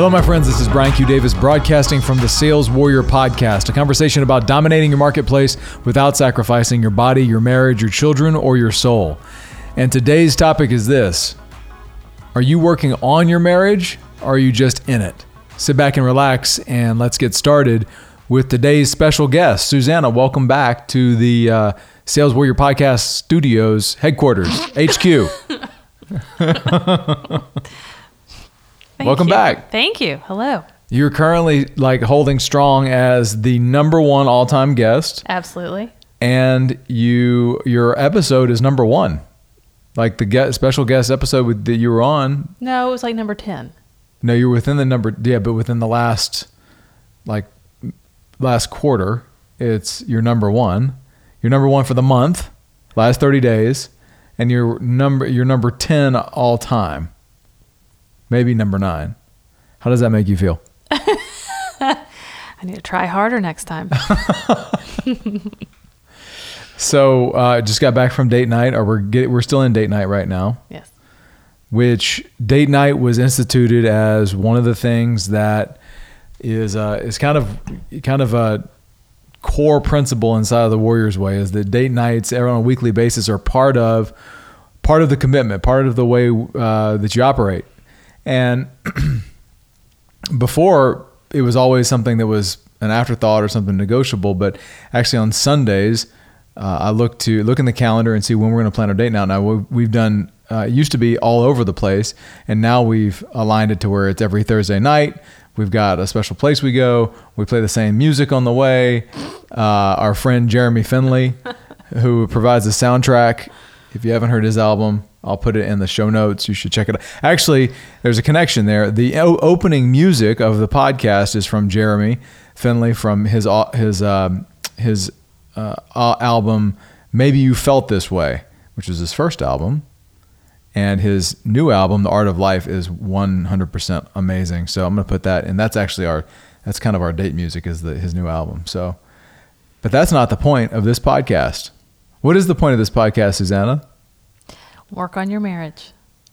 Hello, my friends. This is Brian Q. Davis broadcasting from the Sales Warrior Podcast, a conversation about dominating your marketplace without sacrificing your body, your marriage, your children, or your soul. And today's topic is this Are you working on your marriage, or are you just in it? Sit back and relax, and let's get started with today's special guest. Susanna, welcome back to the uh, Sales Warrior Podcast Studios headquarters, HQ. Thank Welcome you. back. Thank you. Hello. You're currently like holding strong as the number one all-time guest, Absolutely. and you your episode is number one. Like the guest, special guest episode with, that you were on. No, it was like number 10. No, you're within the number. Yeah, but within the last like last quarter, it's your number one. You're number one for the month, last 30 days, and you're number you're number 10 all time. Maybe number nine. How does that make you feel? I need to try harder next time. So uh, just got back from date night, or we're get, we're still in date night right now. yes. Which date night was instituted as one of the things that is uh, is kind of kind of a core principle inside of the Warriors Way is that date nights on a weekly basis are part of part of the commitment, part of the way uh, that you operate. And before it was always something that was an afterthought or something negotiable, but actually on Sundays, uh, I look to look in the calendar and see when we're going to plan our date now. Now we- we've done uh, it used to be all over the place, and now we've aligned it to where it's every Thursday night. We've got a special place we go. We play the same music on the way. Uh, our friend Jeremy Finlay, who provides the soundtrack. If you haven't heard his album, I'll put it in the show notes. You should check it out. Actually, there's a connection there. The o- opening music of the podcast is from Jeremy Finlay from his his um, his uh, uh, album "Maybe You Felt This Way," which is his first album, and his new album, "The Art of Life," is 100% amazing. So I'm gonna put that, and that's actually our that's kind of our date music is the his new album. So, but that's not the point of this podcast. What is the point of this podcast, Susanna? Work on your marriage.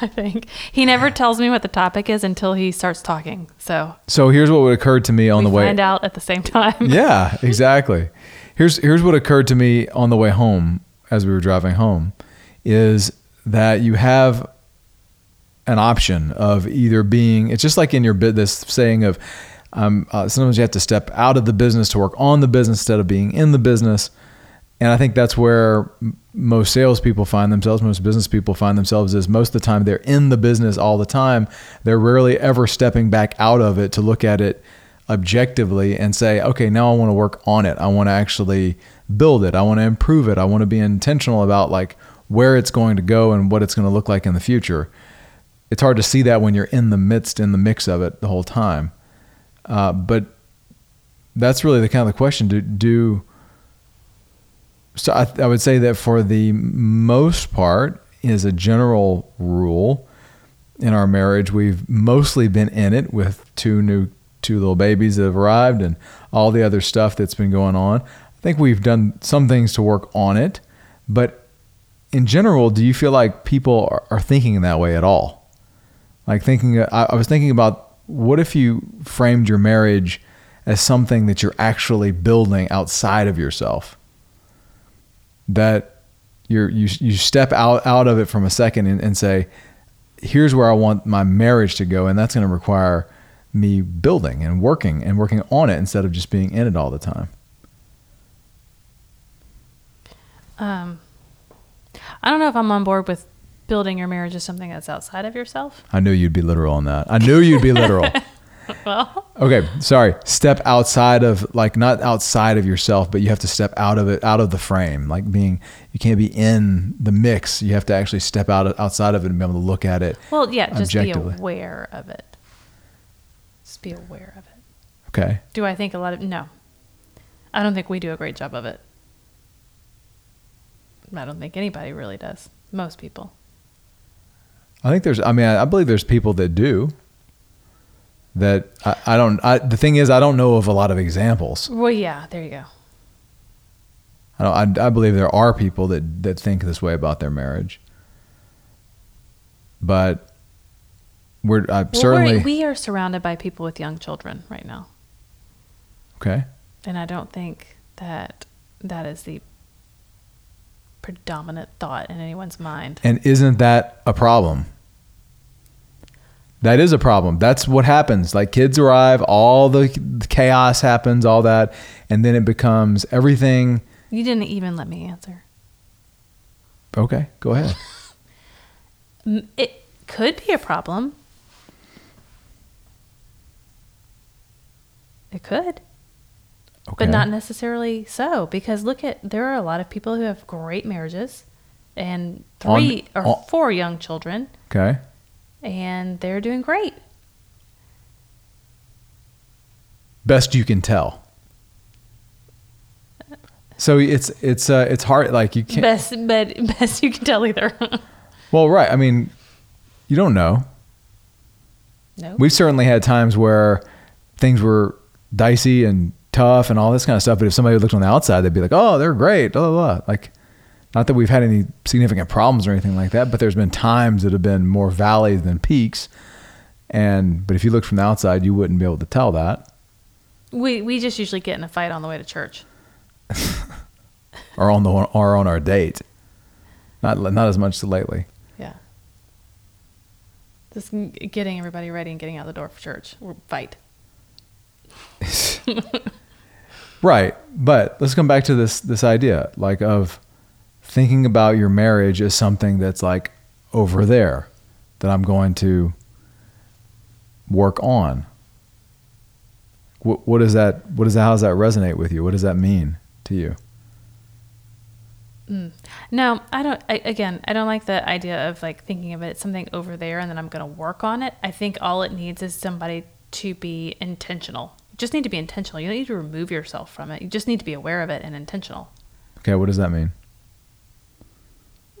I think. He never tells me what the topic is until he starts talking. So So here's what would occurred to me on we the way. find out at the same time. yeah, exactly. Here's here's what occurred to me on the way home as we were driving home is that you have an option of either being it's just like in your bit this saying of um, uh, sometimes you have to step out of the business to work on the business instead of being in the business and I think that's where most salespeople find themselves, most business people find themselves is most of the time they're in the business all the time. They're rarely ever stepping back out of it to look at it objectively and say, okay, now I want to work on it. I want to actually build it. I want to improve it. I want to be intentional about like where it's going to go and what it's going to look like in the future. It's hard to see that when you're in the midst, in the mix of it the whole time. Uh, but that's really the kind of the question. Do, do so I, I would say that for the most part, is a general rule in our marriage, we've mostly been in it with two new two little babies that have arrived and all the other stuff that's been going on. I think we've done some things to work on it, but in general, do you feel like people are, are thinking that way at all? Like thinking, I, I was thinking about what if you framed your marriage as something that you're actually building outside of yourself? That you're you you step out out of it from a second and, and say here's where I want my marriage to go and that's going to require me building and working and working on it instead of just being in it all the time. Um, I don't know if I'm on board with building your marriage as something that's outside of yourself. I knew you'd be literal on that. I knew you'd be literal. Well, Okay, sorry. Step outside of like not outside of yourself, but you have to step out of it, out of the frame. Like being, you can't be in the mix. You have to actually step out outside of it and be able to look at it. well, yeah, just be aware of it. Just be aware of it. Okay. Do I think a lot of no? I don't think we do a great job of it. I don't think anybody really does. Most people. I think there's. I mean, I, I believe there's people that do. That I, I don't. I, the thing is, I don't know of a lot of examples. Well, yeah, there you go. I don't. I, I believe there are people that that think this way about their marriage. But we're I Well, certainly we're, we are surrounded by people with young children right now, okay. and I don't think that that is the predominant thought in anyone's mind. And isn't that a problem? That is a problem. That's what happens. Like kids arrive, all the chaos happens, all that, and then it becomes everything. You didn't even let me answer. Okay, go ahead. It could be a problem. It could. Okay. but not necessarily so because look at there are a lot of people who have great marriages and On- three or on- four young children Okay. And they're doing great Best you can tell. So it's it's uh, it's hard. Like you can't. best but best you can tell either Well, right. I mean, you don't know. no We've certainly had times where things were dicey and tough and all this kind of stuff. But if somebody looked on the outside, they'd be like, "Oh, they're great." Blah blah blah. Like, not that we've had any significant problems or anything like that, but there's been times that have been more valleys than peaks. And but if you look from the outside, you wouldn't be able to tell that, we we just usually get in a fight on the way to church or on the or on our date. Not not as much lately. yeah just getting everybody ready and getting out the door for church or fight Right. But let's come back to this this idea like of thinking about your marriage as something that's like over there that I'm going to work on. What, what does that what does that how does that resonate with you? What does that mean to you? Mm. No, I don't. I, again, I don't like the idea of like thinking of it something over there and then I'm going to work on it. I think all it needs is somebody to be intentional. You just need to be intentional. You don't need to remove yourself from it. You just need to be aware of it and intentional. Okay, what does that mean?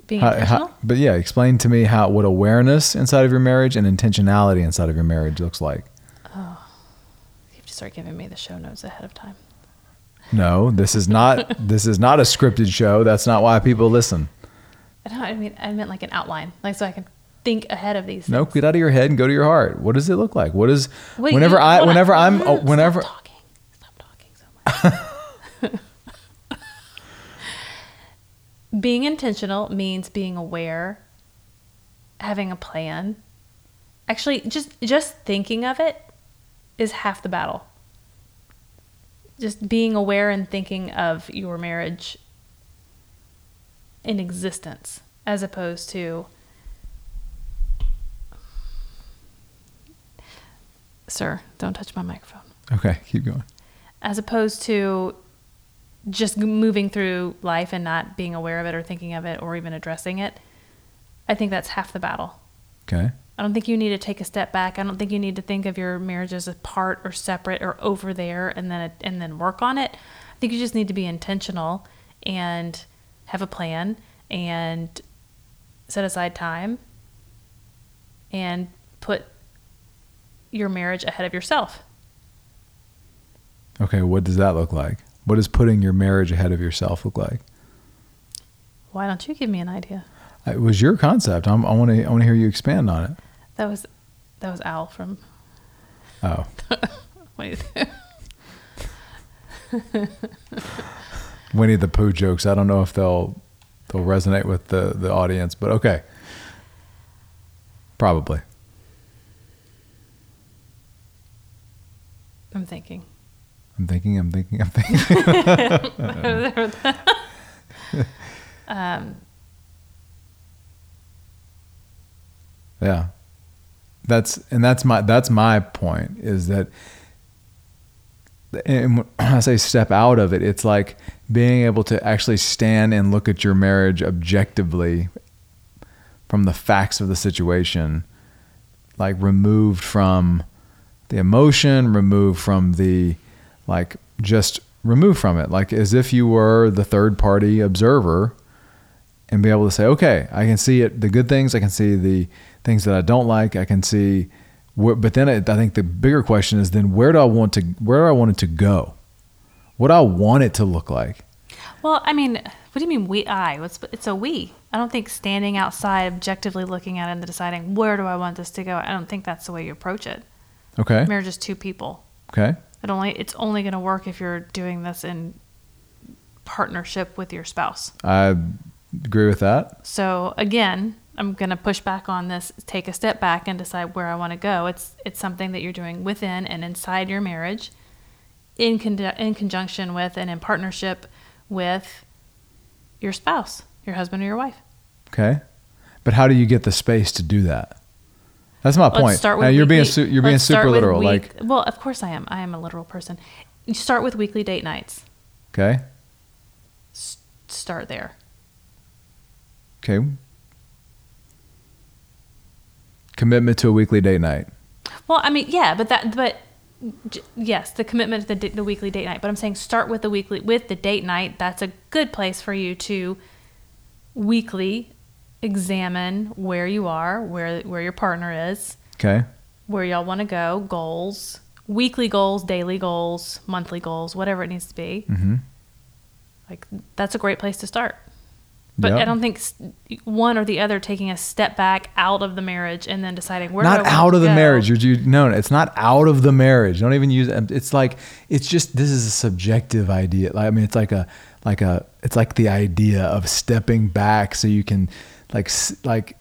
Being How- how- but yeah, explain to me how what awareness inside of your marriage and intentionality inside of your marriage looks like. Oh, you have to start giving me the show notes ahead of time. No, this is not this is not a scripted show. That's not why people listen. I don't. I mean, I meant like an outline, like so I can think ahead of these. No, things. get out of your head and go to your heart. What does it look like? What is Wait, whenever you- I whenever I'm No, oh, stop talking. Stop talking so much. being intentional means being aware, having a plan. Actually, just just thinking of it is half the battle. Just being aware and thinking of your marriage in existence as opposed to Sir, don't touch my microphone. Okay, keep going. As opposed to just moving through life and not being aware of it or thinking of it or even addressing it. I think that's half the battle. Okay. I don't think you need to take a step back. I don't think you need to think of your marriage as apart or separate or over there and then and then work on it. I think you just need to be intentional and have a plan and set aside time and put your marriage ahead of yourself. Okay, what does that look like? What does putting your marriage ahead of yourself look like? Why don't you give me an idea? It was your concept. I'm, I want to I want to hear you expand on it. That was that was Al from Oh, wait. Winnie the Pooh jokes. I don't know if they'll they'll resonate with the the audience, but okay. Probably. I'm thinking. I'm thinking. I'm thinking. I'm thinking. um, Yeah. That's and that's my that's my point is that and when I say step out of it, it's like being able to actually stand and look at your marriage objectively from the facts of the situation, like removed from the emotion, removed from the like just removed from it, like as if you were the third party observer and be able to say, okay, I can see it, the good things, I can see the things that I don't like, I can see, where, but then it, I think the bigger question is then where do I want to, where do I want it to go? What do I want it to look like? Well, I mean, what do you mean we? I? What's it's a we. I don't think standing outside objectively looking at it and deciding where do I want this to go. I don't think that's the way you approach it. Okay. Marriage is two people. Okay. It only it's only going to work if you're doing this in partnership with your spouse. I agree with that. So again, I'm going to push back on this. Take a step back and decide where I want to go. It's it's something that you're doing within and inside your marriage, in con- in conjunction with and in partnership with your spouse, your husband or your wife. Okay. But how do you get the space to do that? That's my Let's point. start Now, with you're being su- you're being let's start super literal. week- like well, of course I am. I am a literal person. You start with weekly date nights. okay, S- start there. okay. Commitment to a weekly date night. Well, I mean, yeah, but that, but j- yes, the commitment to the, d- the weekly date night. But I'm saying start with the weekly with the date night. That's a good place for you to weekly examine where you are, where where your partner is, Okay. where y'all want to go, goals, weekly goals, daily goals, monthly goals, whatever it needs to be. Mm-hmm. Like that's a great place to start. But Yep. I don't think one or the other taking a step back out of the marriage and then deciding where not do I want out of the go. marriage. You're, you no, no, it's not out of the marriage. Don't even use it. It's like it's just this is a subjective idea. Like, I mean, it's like a like a it's like the idea of stepping back so you can like like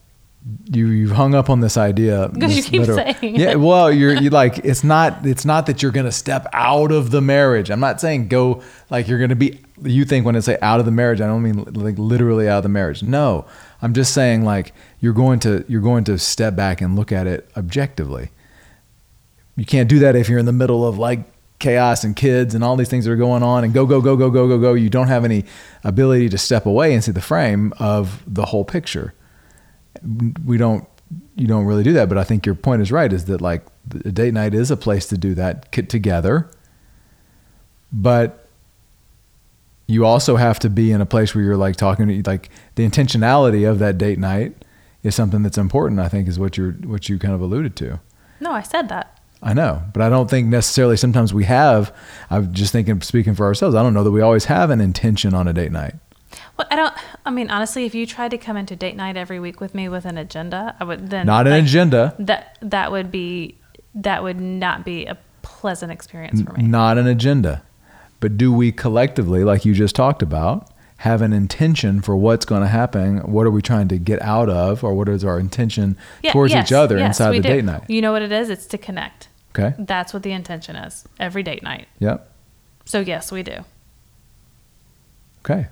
you you've hung up on this idea. 'Cause you keep literal- saying yeah it. well you're you like it's not it's not that you're gonna step out of the marriage. I'm not saying go like you're gonna be you think when i say out of the marriage i don't mean like literally out of the marriage. No i'm just saying like you're going to you're going to step back and look at it objectively. You can't do that if you're in the middle of like chaos and kids and all these things that are going on and go go go go go go go. You don't have any ability to step away and see the frame of the whole picture. We don't you don't really do that but i think your point is right is that like date night is a place to do that ki- together. But you also have to be in a place where you're like talking to like the intentionality of that date night is something that's important i think is what you're what you kind of alluded to. No, I said that. I know, but I don't think necessarily sometimes we have. I'm just thinking, speaking for ourselves, I don't know that we always have an intention on a date night. Well, I don't. I mean, honestly, if you tried to come into date night every week with me with an agenda, I would then Not an like, agenda, That that would be that would not be a pleasant experience for me. not an agenda. But do we collectively, like you just talked about, have an intention for what's going to happen? What are we trying to get out of, or what is our intention Yeah, towards yes, each other yes, inside the do. date night? You know what it is? It's to connect. Okay. That's what the intention is. Every date night. Yep. So yes, we do. Okay.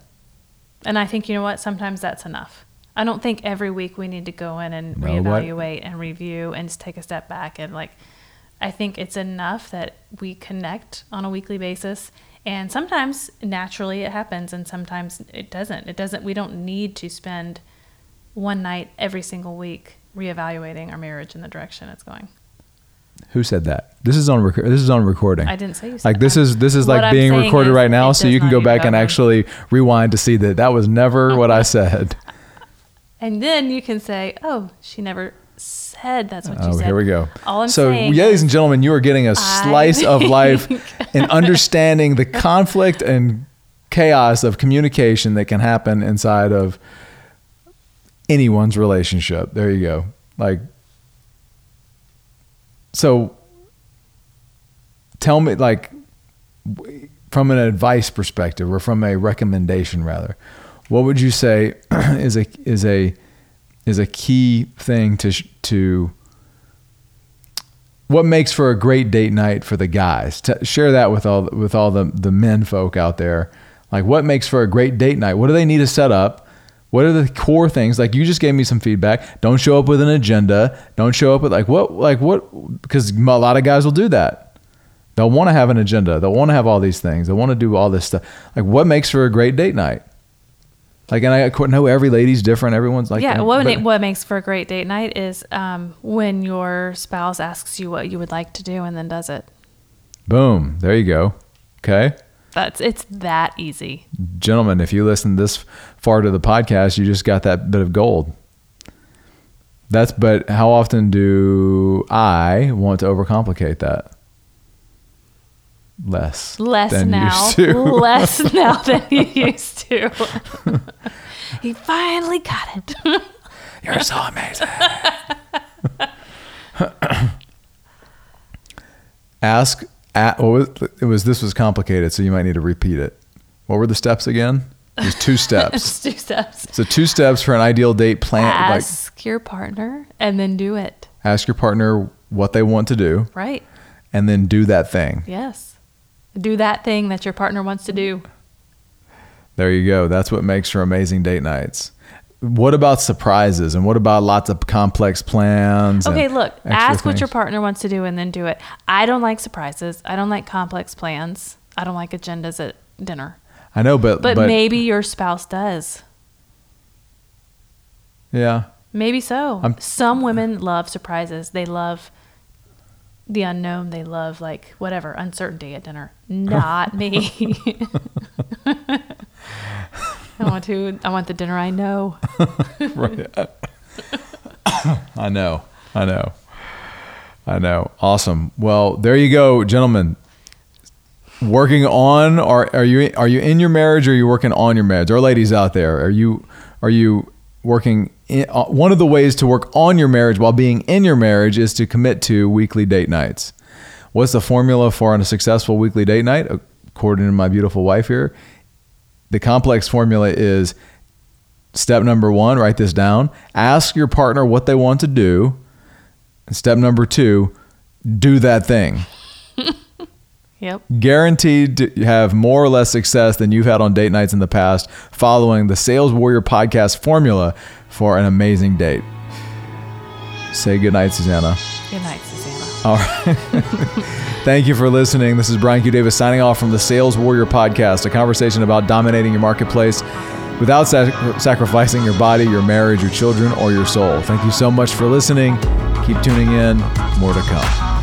And I think you know what? Sometimes that's enough. I don't think every week we need to go in and No, what- reevaluate and review and just take a step back and like I think it's enough that we connect on a weekly basis and sometimes naturally it happens and sometimes it doesn't. It doesn't we don't need to spend one night every single week reevaluating our marriage and the direction it's going. Who said that? This is on. Rec- this is on recording. I didn't say you said like this that. is this is What like I'm being recorded right now, so you can go back and actually rewind to see that that was never oh, what I said. And then you can say, "Oh, she never said that's what oh, you Oh, said." here we go. All I'm so, saying ladies and gentlemen, you are getting a slice of life and understanding the conflict and chaos of communication that can happen inside of anyone's relationship. There you go. Like, so tell me, like, from an advice perspective or from a recommendation rather, what would you say is a is a is a key thing to to what makes for a great date night for the guys? To share that with all with all the the men folk out there. Like what makes for a great date night? What do they need to set up? What are the core things? Like you just gave me some feedback. Don't show up with an agenda. Don't show up with like what like what because a lot of guys will do that. They'll want to have an agenda. They'll want to have all these things. They want to do all this stuff. Like what makes for a great date night? Like and I know every lady's different. Everyone's like yeah, what, but- what makes for a great date night is um, when your spouse asks you what you would like to do and then does it. Boom. There you go. Okay. That's it's that easy. Gentlemen, if you listen this far to the podcast, you just got that bit of gold. That's but how often do I want to overcomplicate that? less. Less than now. used to. Less now than you used to. he finally got it. You're so amazing. Ask at, what was, it was this was complicated, so you might need to repeat it. What were the steps again? There's two steps. Two steps. so two steps for an ideal date plan. Like Ask your partner and then do it. ask your partner what they want to do, Right. and then do that thing. Yes. Do that thing that your partner wants to do. There you go. That's what makes for amazing date nights. What about surprises and what about lots of complex plans? Okay, look, ask what your partner wants to do and then do it. I don't like surprises. I don't like complex plans. I don't like agendas at dinner. I know, but But, but, maybe your spouse does. yeah, Maybe so. I'm- Some women love surprises. They love the unknown. They love like whatever uncertainty at dinner. Not me. I want to. I want the dinner I know. I know. I know. I know. Awesome. Well, there you go, gentlemen. Working on or are you are you in your marriage or are you working on your marriage? Or ladies out there, are you are you working in, uh, one of the ways to work on your marriage while being in your marriage is to commit to weekly date nights. What's the formula for a successful weekly date night? According to my beautiful wife here, the complex formula is Step number one, write this down. Ask your partner what they want to do. And step number two, do that thing. Yep. Guaranteed to have more or less success than you've had on date nights in the past, following the Sales Warrior podcast formula for an amazing date. Say goodnight, Susanna. Good night, Susanna. All right. Thank you for listening. This is Brian Q. Davis signing off from the Sales Warrior podcast, a conversation about dominating your marketplace without sac- sacrificing your body, your marriage, your children, or your soul. Thank you so much for listening. Keep tuning in. More to come.